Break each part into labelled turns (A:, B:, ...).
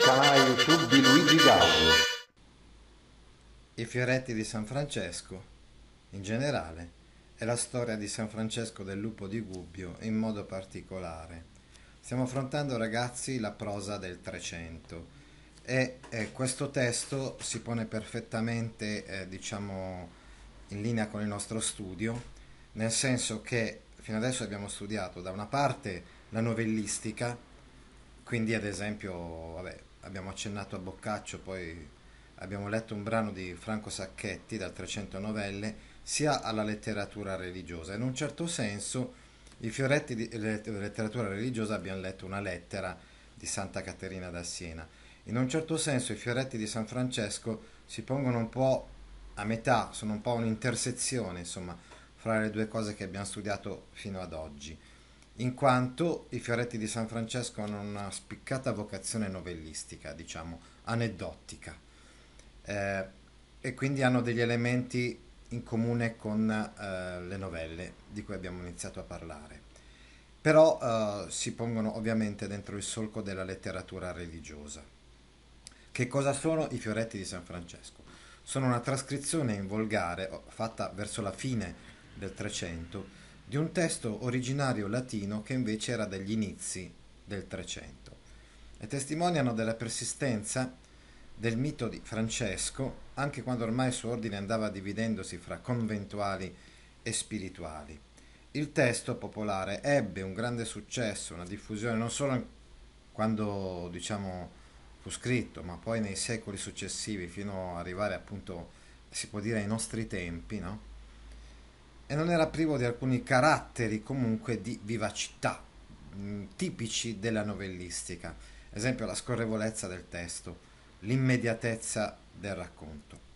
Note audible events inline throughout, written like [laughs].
A: Canale YouTube di Luigi Gaudio.
B: I fioretti di San Francesco, in generale, e la storia di San Francesco del Lupo di Gubbio in modo particolare. Stiamo affrontando, ragazzi, la prosa del Trecento e eh, questo testo si pone perfettamente, eh, diciamo, in linea con il nostro studio, nel senso che fino adesso abbiamo studiato da una parte la novellistica, quindi ad esempio, vabbè, abbiamo accennato a Boccaccio, poi abbiamo letto un brano di Franco Sacchetti dal 300 novelle, sia alla letteratura religiosa. In un certo senso, i fioretti di letteratura religiosa abbiamo letto una lettera di Santa Caterina da Siena in un certo senso i fioretti di San Francesco si pongono un po' a metà, sono un po' un'intersezione, insomma, fra le due cose che abbiamo studiato fino ad oggi, in quanto i fioretti di San Francesco hanno una spiccata vocazione novellistica, diciamo, aneddotica, eh, e quindi hanno degli elementi in comune con eh, le novelle di cui abbiamo iniziato a parlare. Però eh, si pongono ovviamente dentro il solco della letteratura religiosa. Che cosa sono i fioretti di San Francesco? Sono una trascrizione in volgare fatta verso la fine del Trecento di un testo originario latino che invece era degli inizi del Trecento e testimoniano della persistenza del mito di Francesco anche quando ormai il suo ordine andava dividendosi fra conventuali e spirituali. Il testo popolare ebbe un grande successo, una diffusione non solo quando diciamo fu scritto, ma poi nei secoli successivi fino ad arrivare appunto, si può dire, ai nostri tempi, no? E non era privo di alcuni caratteri comunque di vivacità, mh, mm, tipici della novellistica, ad esempio la scorrevolezza del testo, l'immediatezza del racconto.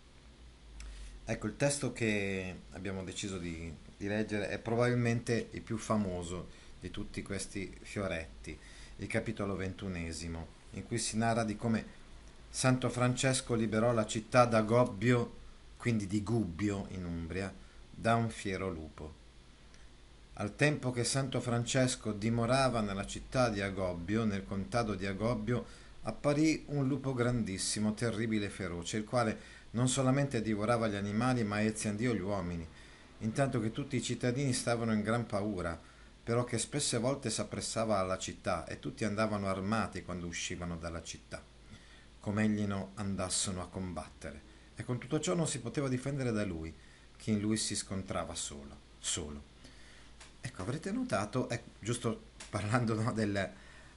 B: Ecco, il testo che abbiamo deciso di, di leggere è probabilmente il più famoso di tutti questi fioretti, il capitolo ventunesimo in cui si narra di come Santo Francesco liberò la città da Gobbio, quindi di Gubbio in Umbria, da un fiero lupo. Al tempo che Santo Francesco dimorava nella città di Agobbio, nel contado di Agobbio, apparì un lupo grandissimo, terribile e feroce, il quale non solamente divorava gli animali, ma eziandiò gli uomini, intanto che tutti i cittadini stavano in gran paura, però che spesse volte s'appressava alla città e tutti andavano armati quando uscivano dalla città, come egli no andassero a combattere. E con tutto ciò non si poteva difendere da lui, che in lui si scontrava solo. solo. Ecco, avrete notato, eh, giusto parlando no, del,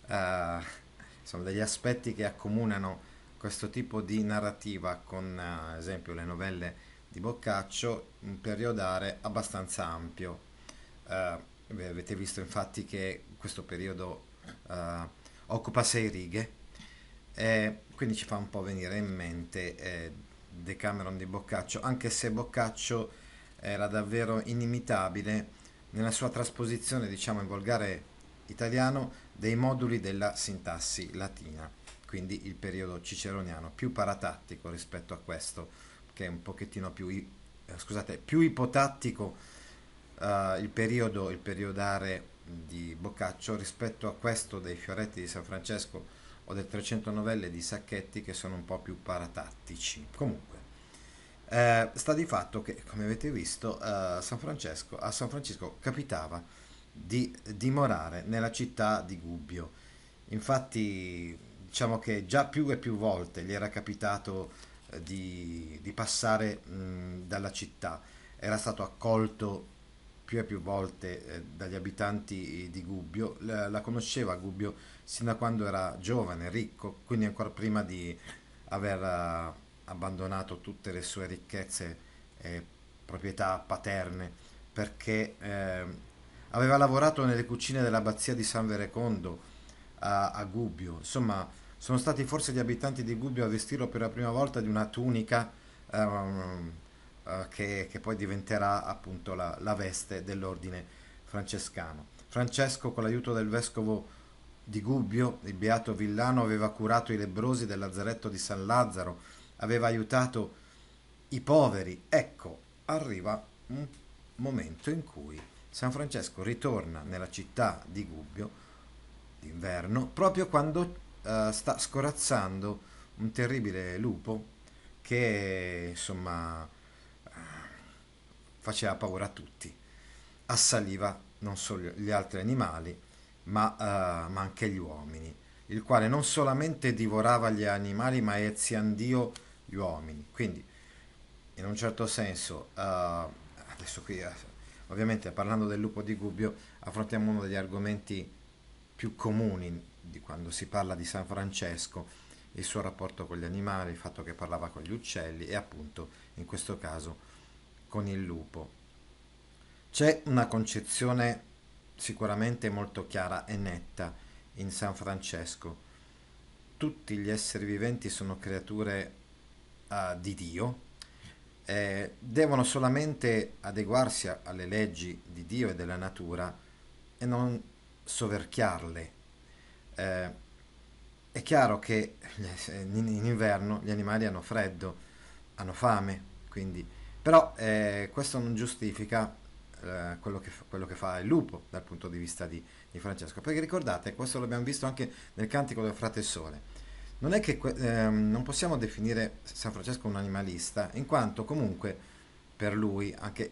B: uh, insomma, degli aspetti che accomunano questo tipo di narrativa con, uh, ad esempio, le novelle di Boccaccio, un periodare abbastanza ampio. Uh, avete visto infatti che questo periodo occupa sei righe, e quindi ci fa un po' venire in mente eh, Decameron di Boccaccio, anche se Boccaccio era davvero inimitabile nella sua trasposizione, diciamo in volgare italiano, dei moduli della sintassi latina, quindi il periodo ciceroniano, più paratattico rispetto a questo, che è un pochettino più, eh, scusate, più ipotattico uh, il periodo, il periodare di Boccaccio rispetto a questo dei fioretti di San Francesco o del 300 novelle di Sacchetti che sono un po' più paratattici. Comunque, eh, sta di fatto che, come avete visto, uh, San Francesco, a San Francisco capitava di dimorare nella città di Gubbio. Infatti, diciamo che già più e più volte gli era capitato eh, di, di, passare mh, dalla città. Era stato accolto più e più volte eh, dagli abitanti di Gubbio, la, conosceva Gubbio sin da quando era giovane, ricco, quindi ancora prima di aver uh, abbandonato tutte le sue ricchezze e proprietà paterne, perché eh, aveva lavorato nelle cucine dell'abbazia di San Verecondo a, a Gubbio, insomma Sono stati forse gli abitanti di Gubbio a vestirlo per la prima volta di una tunica ehm, eh, che, che poi diventerà appunto la, la veste dell'ordine francescano. Francesco, con l'aiuto del vescovo di Gubbio, il beato Villano, aveva curato i lebrosi del lazzaretto di San Lazzaro, aveva aiutato i poveri. Ecco, arriva un momento in cui San Francesco ritorna nella città di Gubbio d'inverno proprio quando uh, sta scorazzando un terribile lupo che insomma faceva paura a tutti. Assaliva non solo gli altri animali, ma, uh, ma anche gli uomini, il quale non solamente divorava gli animali, ma eziandio gli uomini. Quindi, in un certo senso, adesso qui, ovviamente parlando del lupo di Gubbio, affrontiamo uno degli argomenti più comuni di quando si parla di San Francesco, il suo rapporto con gli animali, il fatto che parlava con gli uccelli e appunto in questo caso con il lupo. C'è una concezione sicuramente molto chiara e netta in San Francesco. Tutti gli esseri viventi sono creature uh, di Dio, eh, devono solamente adeguarsi a, alle leggi di Dio e della natura e non soverchiarle. Eh, è chiaro che in inverno gli animali hanno freddo, hanno fame, quindi, però eh, questo non giustifica eh, quello, che, quello, che, fa il lupo dal punto di vista di, di, Francesco. Perché ricordate, questo l'abbiamo visto anche nel cantico del frate Sole. Non è che ehm, non possiamo definire San Francesco un animalista, in quanto comunque per lui anche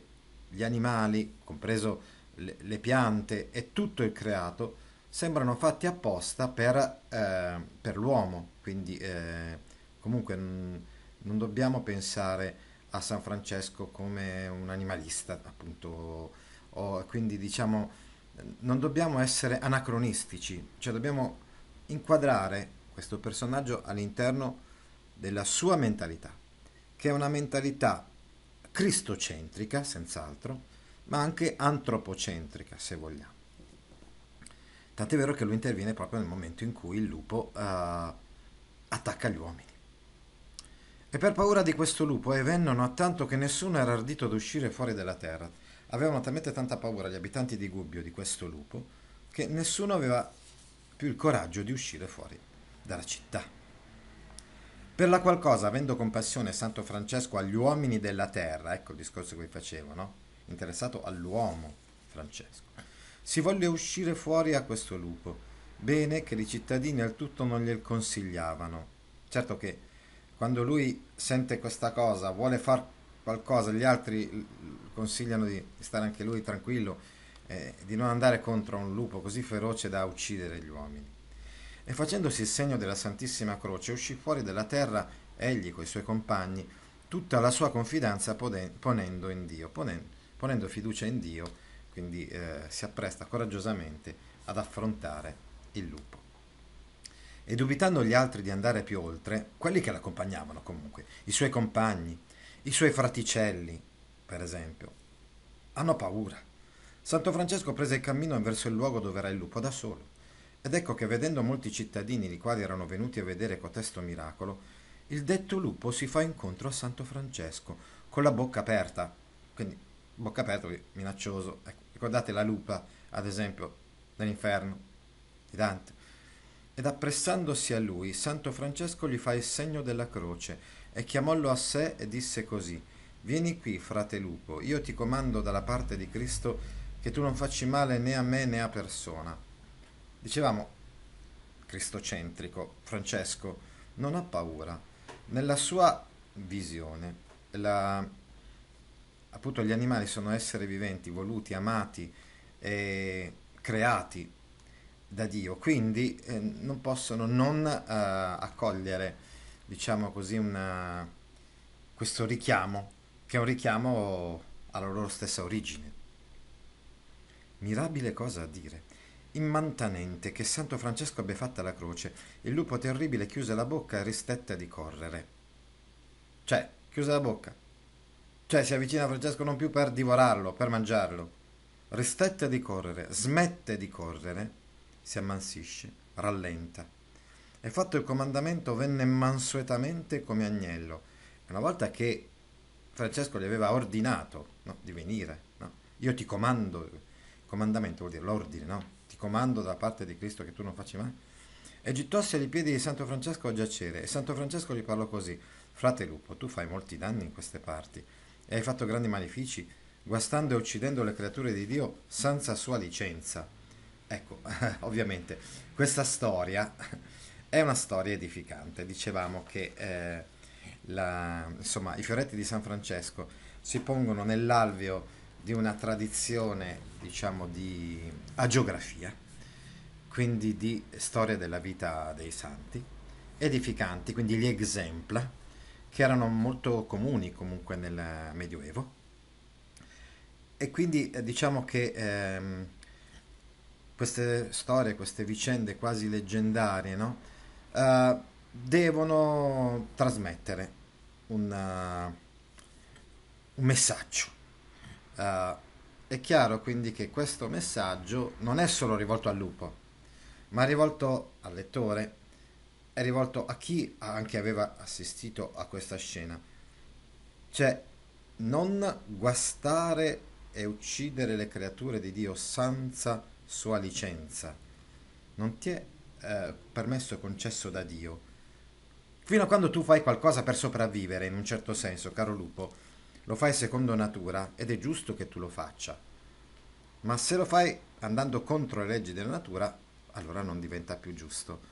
B: gli animali, compreso le, le piante e tutto il creato sembrano fatti apposta per, eh, per l'uomo, quindi eh, comunque n- non dobbiamo pensare a San Francesco come un animalista, appunto, o, quindi diciamo non dobbiamo essere anacronistici, cioè dobbiamo inquadrare questo personaggio all'interno della sua mentalità, che è una mentalità cristocentrica, senz'altro, ma anche antropocentrica, se vogliamo. Tant'è vero che lui interviene proprio nel momento in cui il lupo uh, attacca gli uomini. E per paura di questo lupo e vennero a tanto che nessuno era ardito ad uscire fuori dalla terra. Avevano talmente tanta paura gli abitanti di Gubbio di questo lupo che nessuno aveva più il coraggio di uscire fuori dalla città. Per la qual avendo compassione Santo Francesco agli uomini della terra, ecco il discorso che vi facevo, no? interessato all'uomo Francesco. Si volle uscire fuori a questo lupo. Bene che i cittadini al tutto non gliel consigliavano. Certo che quando lui sente questa cosa, vuole fare qualcosa, gli altri consigliano di stare anche lui tranquillo, eh, di non andare contro un lupo così feroce da uccidere gli uomini. E facendosi il segno della Santissima Croce, uscì fuori dalla terra, egli coi suoi compagni, tutta la sua confidenza ponendo in Dio, ponendo ponendo fiducia in Dio, quindi eh, si appresta coraggiosamente ad affrontare il lupo. E dubitando gli altri di andare più oltre, quelli che l'accompagnavano comunque, i suoi compagni, i suoi fraticelli, per esempio, hanno paura. Santo Francesco prese il cammino verso il luogo dove era il lupo da solo. Ed ecco che vedendo molti cittadini, i quali erano venuti a vedere cotesto miracolo, il detto lupo si fa incontro a Santo Francesco, con la bocca aperta, quindi bocca aperta, minaccioso. Ecco, ricordate la lupa, ad esempio, nell'inferno di Dante. Ed appressandosi a lui, Santo Francesco gli fa il segno della croce e chiamollo a sé e disse così: Vieni qui, frate lupo, io ti comando dalla parte di Cristo che tu non facci male né a me né a persona. Dicevamo, cristocentrico, Francesco non ha paura. Nella sua visione, la, appunto gli animali sono esseri viventi, voluti, amati, e creati da Dio, quindi eh, non possono non eh, accogliere, diciamo così, una, questo richiamo, che è un richiamo alla loro stessa origine. Mirabile cosa a dire. Immantanente che Santo Francesco abbia fatta la croce, il lupo terribile chiuse la bocca e ristette di correre. Cioè, chiuse la bocca, cioè si avvicina a Francesco non più per divorarlo, per mangiarlo. Ristette di correre, smette di correre, si ammansisce, rallenta. e fatto il comandamento venne mansuetamente come agnello. Una volta che Francesco gli aveva ordinato no, di venire, no? io ti comando, comandamento vuol dire l'ordine, no? ti comando da parte di Cristo che tu non facci mai, e gittossi ai piedi di Santo Francesco a giacere, e Santo Francesco gli parlò così, frate Lupo, tu fai molti danni in queste parti, e hai fatto grandi malefici, guastando e uccidendo le creature di Dio senza sua licenza. Ecco, [laughs] ovviamente questa storia è una storia edificante. Dicevamo che eh, la, insomma, i fioretti di San Francesco si pongono nell'alveo di una tradizione, diciamo, di agiografia, quindi di storia della vita dei santi, edificanti, quindi gli exempla, che erano molto comuni comunque nel Medioevo. E quindi eh, diciamo che ehm, queste storie, queste vicende quasi leggendarie, no? uh, devono trasmettere una, un messaggio. Uh, è chiaro quindi che questo messaggio non è solo rivolto al lupo, ma è rivolto al lettore, è rivolto a chi anche aveva assistito a questa scena. Cioè, non guastare e uccidere le creature di Dio senza sua licenza. Non ti è eh, permesso concesso da Dio. Fino a quando tu fai qualcosa per sopravvivere, in un certo senso, caro lupo, lo fai secondo natura ed è giusto che tu lo faccia. Ma se lo fai andando contro le leggi della natura, allora non diventa più giusto.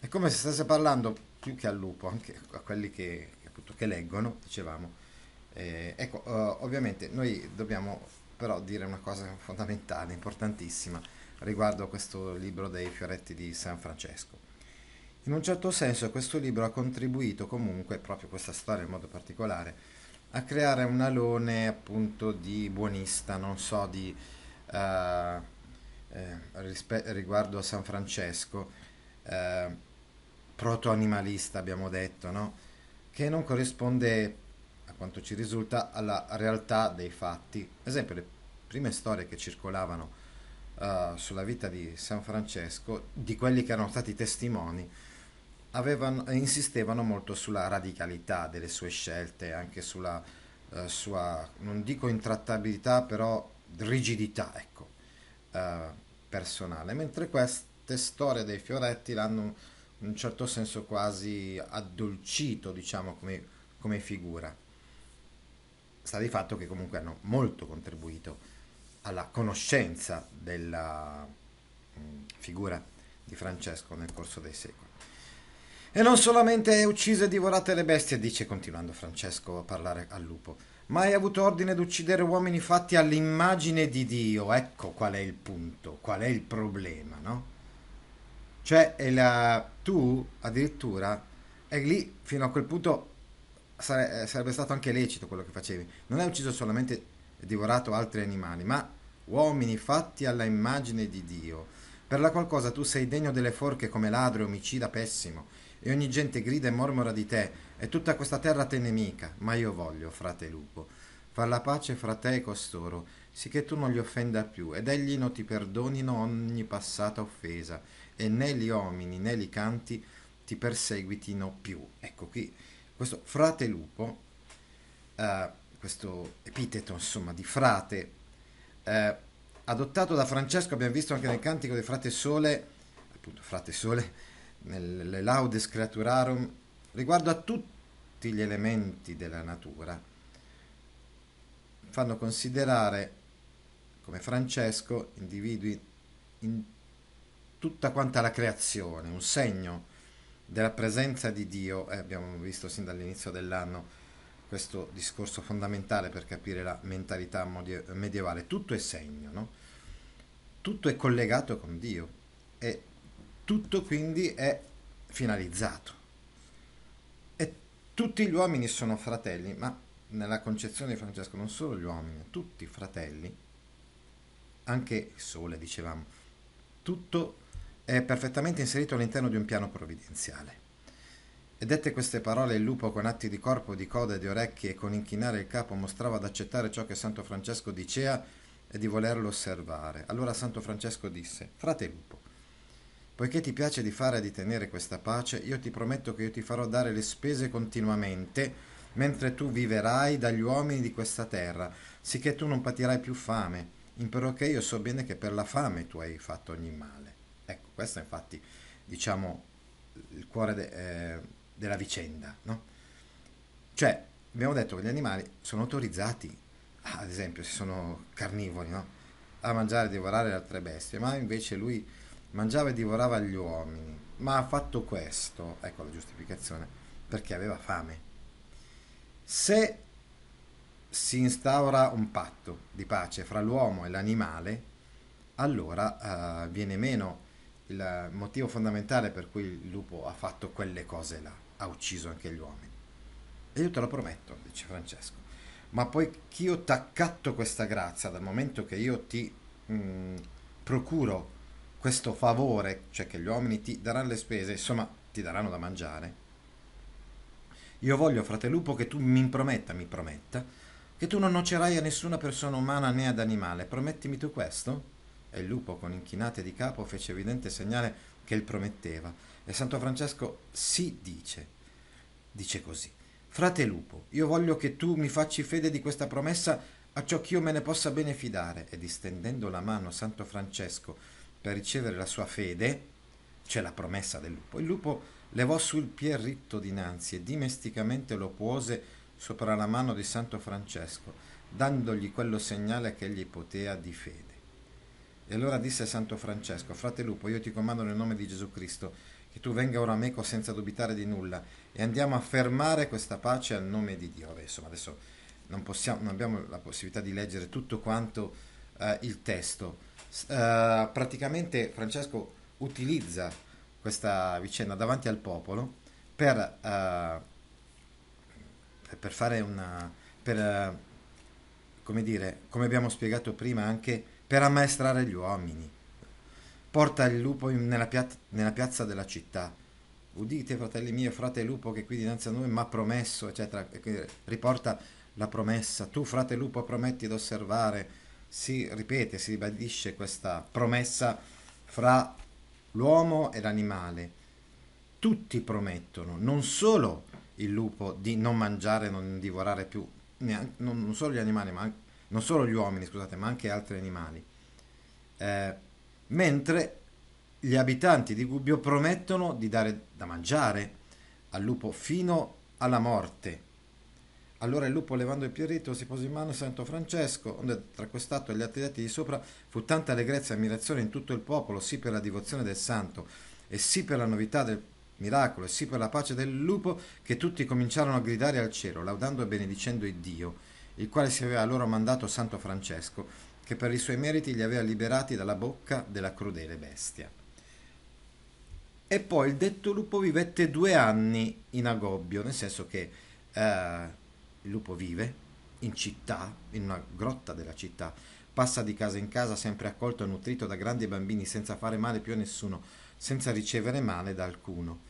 B: È come se stesse parlando più che al lupo, anche a quelli che, appunto, che leggono, dicevamo. Eh, ecco, uh, ovviamente noi dobbiamo però dire una cosa fondamentale, importantissima, riguardo a questo libro dei fioretti di San Francesco. In un certo senso questo libro ha contribuito comunque, proprio questa storia in modo particolare, a creare un alone appunto di buonista, non so, di uh, eh, rispe- riguardo a San Francesco, eh, proto-animalista abbiamo detto, no? che non corrisponde a quanto ci risulta alla realtà dei fatti. Ad esempio le prime storie che circolavano uh, sulla vita di San Francesco, di quelli che erano stati testimoni, avevano, insistevano molto sulla radicalità delle sue scelte, anche sulla uh, sua, non dico intrattabilità, però rigidità, ecco, uh, personale, mentre queste storie dei fioretti l'hanno in un certo senso quasi addolcito, diciamo, come, come figura. Sta di fatto che comunque hanno molto contribuito alla conoscenza della figura di Francesco nel corso dei secoli. E non solamente è ucciso e divorate le bestie, dice continuando Francesco a parlare al lupo, ma hai avuto ordine di uccidere uomini fatti all'immagine di Dio. Ecco qual è il punto, qual è il problema, no? Cioè, la, tu addirittura, e lì fino a quel punto sare, eh, sarebbe stato anche lecito quello che facevi. Non hai ucciso solamente e divorato altri animali, ma uomini fatti alla immagine di Dio, per la qual cosa tu sei degno delle forche come ladro e omicida pessimo, e ogni gente grida e mormora di te, e tutta questa terra te nemica, ma io voglio, frate lupo, far la pace fra te e costoro, sicché tu non li offenda più, ed egli non ti perdonino ogni passata offesa, e né gli uomini né gli canti ti perseguitino più. Ecco qui, questo frate lupo, eh, questo epiteto insomma di frate eh, adottato da Francesco, abbiamo visto anche nel cantico di Frate Sole, appunto Frate Sole, nelle Laudes Creaturarum, riguardo a tutti gli elementi della natura, fanno considerare come Francesco individui in tutta quanta la creazione, un segno della presenza di Dio, eh, abbiamo visto sin dall'inizio dell'anno, questo discorso fondamentale per capire la mentalità medievale. Tutto è segno, no? tutto è collegato con Dio e tutto quindi è finalizzato. E tutti gli uomini sono fratelli, ma nella concezione di Francesco non solo gli uomini, tutti fratelli, anche il sole, dicevamo, tutto è perfettamente inserito all'interno di un piano provvidenziale. E dette queste parole il lupo con atti di corpo, di coda e di orecchie e con inchinare il capo mostrava ad accettare ciò che Santo Francesco diceva e di volerlo osservare. Allora Santo Francesco disse, frate lupo, Poiché ti piace di fare e di tenere questa pace, io ti prometto che io ti farò dare le spese continuamente, mentre tu viverai dagli uomini di questa terra, sicché tu non patirai più fame, impero che io so bene che per la fame tu hai fatto ogni male. Questo è infatti, diciamo, il cuore de, eh, della vicenda, no? Cioè, abbiamo detto che gli animali sono autorizzati, ad esempio, se sono carnivori, no? A mangiare e divorare le altre bestie, ma invece lui mangiava e divorava gli uomini, ma ha fatto questo, ecco la giustificazione, perché aveva fame. Se si instaura un patto di pace fra l'uomo e l'animale, allora uh, viene meno il motivo fondamentale per cui il lupo ha fatto quelle cose là, ha ucciso anche gli uomini. E io te lo prometto, dice Francesco, ma poi che io ti accatto questa grazia dal momento che io ti mh, mm, procuro questo favore, cioè che gli uomini ti daranno le spese, insomma ti daranno da mangiare. Io voglio, frate che tu mi prometta, mi prometta, che tu non nocerai a nessuna persona umana né ad animale. Promettimi tu questo? E il lupo, con inchinate di capo, fece evidente segnale che il prometteva. E Santo Francesco sì dice, dice così. Frate Lupo, io voglio che tu mi facci fede di questa promessa a ciò che io me ne possa bene fidare. Ed distendendo la mano Santo Francesco per ricevere la sua fede, c'è la promessa del lupo. Il lupo levò sul piede ritto dinanzi e dimesticamente lo pose sopra la mano di Santo Francesco, dandogli quello segnale che egli poteva di fede. E allora disse Santo Francesco, frate lupo, io ti comando nel nome di Gesù Cristo, che tu venga ora meco senza dubitare di nulla, e andiamo a fermare questa pace al nome di Dio. Adesso, adesso non, possiamo, non abbiamo la possibilità di leggere tutto quanto eh, il testo, Uh, praticamente Francesco utilizza questa vicenda davanti al popolo per, uh, per fare una per, uh, come dire come abbiamo spiegato prima anche per ammaestrare gli uomini. Porta il lupo in, nella, pia- nella, piazza della città. Udite fratelli miei frate lupo che qui dinanzi a noi mi ha promesso eccetera. Riporta la promessa. Tu frate lupo prometti ad osservare. Si ripete, si ribadisce questa promessa fra l'uomo e l'animale. Tutti promettono, non solo il lupo di non mangiare, non divorare più, neanche, non, solo gli animali, ma anche, non solo gli uomini, scusate, ma anche altri animali. Eh, mentre gli abitanti di Gubbio promettono di dare da mangiare al lupo fino alla morte allora il lupo, levando il pierrito, si pose in mano a Santo Francesco, onde tra quest'atto e gli altri detti di sopra fu tanta allegrezza e ammirazione in tutto il popolo, sì per la divozione del santo, e sì per la novità del miracolo, e sì per la pace del lupo, che tutti cominciarono a gridare al cielo, laudando e benedicendo il Dio, il quale si aveva loro mandato Santo Francesco, che per i suoi meriti li aveva liberati dalla bocca della crudele bestia. E poi il detto lupo vivette due anni in Agobbio, nel senso che eh, il lupo vive in città, in una grotta della città, passa di casa in casa sempre accolto e nutrito da grandi bambini senza fare male più a nessuno, senza ricevere male da alcuno.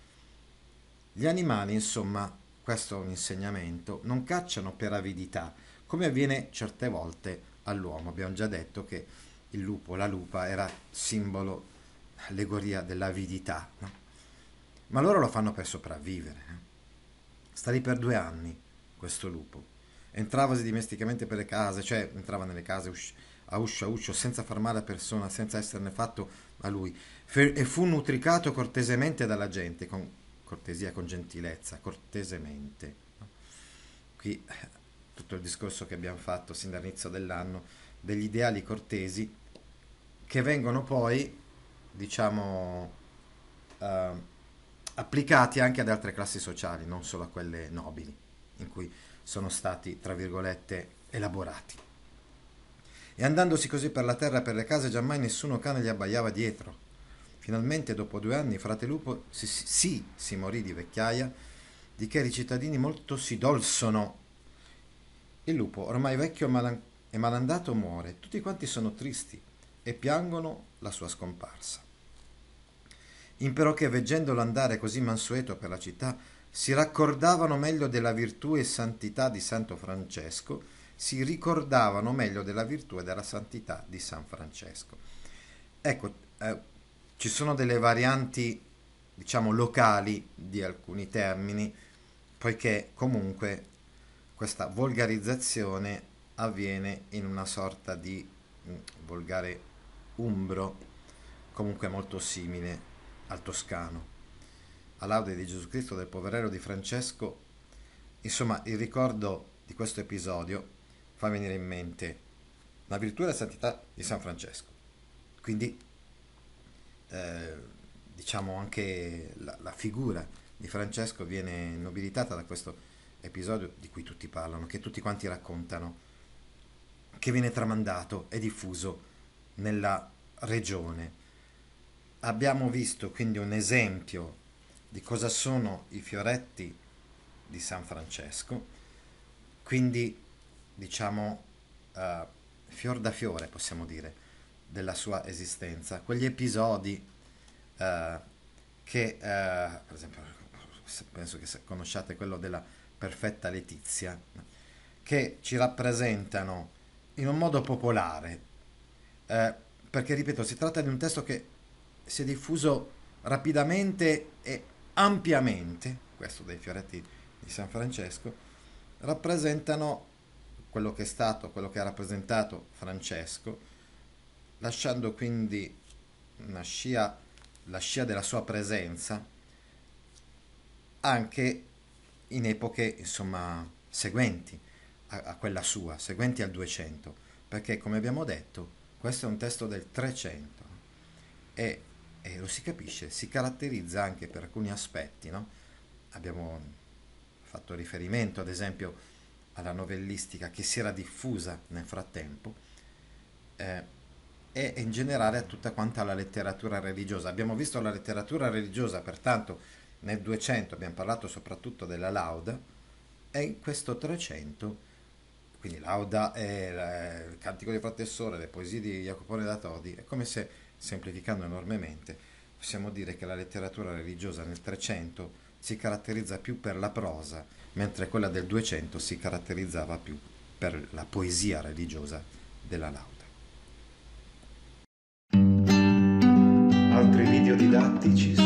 B: Gli animali, insomma, questo è un insegnamento, non cacciano per avidità, come avviene certe volte all'uomo. Abbiamo già detto che il lupo, la lupa, era simbolo, allegoria dell'avidità. No? Ma loro lo fanno per sopravvivere. Eh? Sta lì per due anni questo lupo. Entravasi dimesticamente per le case, cioè entrava nelle case usci- a uscio a uscio senza far male a persona, senza esserne fatto a lui, Fe- e fu nutricato cortesemente dalla gente, con cortesia, con gentilezza, cortesemente. No? Qui tutto il discorso che abbiamo fatto sin dall'inizio dell'anno degli ideali cortesi che vengono poi, diciamo, uh, applicati anche ad altre classi sociali, non solo a quelle nobili in cui sono stati, tra virgolette, elaborati. E andandosi così per la terra e per le case, giammai nessuno cane gli abbaiava dietro. Finalmente, dopo due anni, frate Lupo sì, sì si morì di vecchiaia, di che i cittadini molto si dolsono. Il lupo, ormai vecchio e malandato, muore. Tutti quanti sono tristi e piangono la sua scomparsa. Imperò che, veggendolo andare così mansueto per la città, si raccordavano meglio della virtù e santità di Santo Francesco, si ricordavano meglio della virtù e della santità di San Francesco. Ecco, eh, ci sono delle varianti, diciamo, locali di alcuni termini, poiché comunque questa volgarizzazione avviene in una sorta di mm, volgare umbro, comunque molto simile al toscano. All'aude di Gesù Cristo del poverello di Francesco, insomma, il ricordo di questo episodio fa venire in mente la virtù e la santità di San Francesco. Quindi, eh, diciamo, anche la, la figura di Francesco viene nobilitata da questo episodio di cui tutti parlano, che tutti quanti raccontano, che viene tramandato e diffuso nella regione. Abbiamo visto quindi un esempio di cosa sono i fioretti di San Francesco, quindi diciamo uh, fior da fiore possiamo dire della sua esistenza, quegli episodi uh, che uh, per esempio penso che conosciate quello della perfetta Letizia, che ci rappresentano in un modo popolare, eh, perché ripeto, si tratta di un testo che si è diffuso rapidamente e ampiamente, questo dei fioretti di San Francesco, rappresentano quello che è stato, quello che ha rappresentato Francesco, lasciando quindi una scia, la scia della sua presenza anche in epoche insomma seguenti a, a, quella sua, seguenti al 200, perché come abbiamo detto questo è un testo del 300 e, e lo si capisce, si caratterizza anche per alcuni aspetti, no? abbiamo fatto riferimento ad esempio alla novellistica che si era diffusa nel frattempo eh, e in generale a tutta quanta la letteratura religiosa. Abbiamo visto la letteratura religiosa, pertanto nel 200 abbiamo parlato soprattutto della lauda e in questo 300 quindi lauda è il cantico di Fratessore, le poesie di Jacopone da Todi, è come se, semplificando enormemente, possiamo dire che la letteratura religiosa nel 300 si caratterizza più per la prosa, mentre quella del 200 si caratterizzava più per la poesia religiosa della lauda.
A: Altri video didattici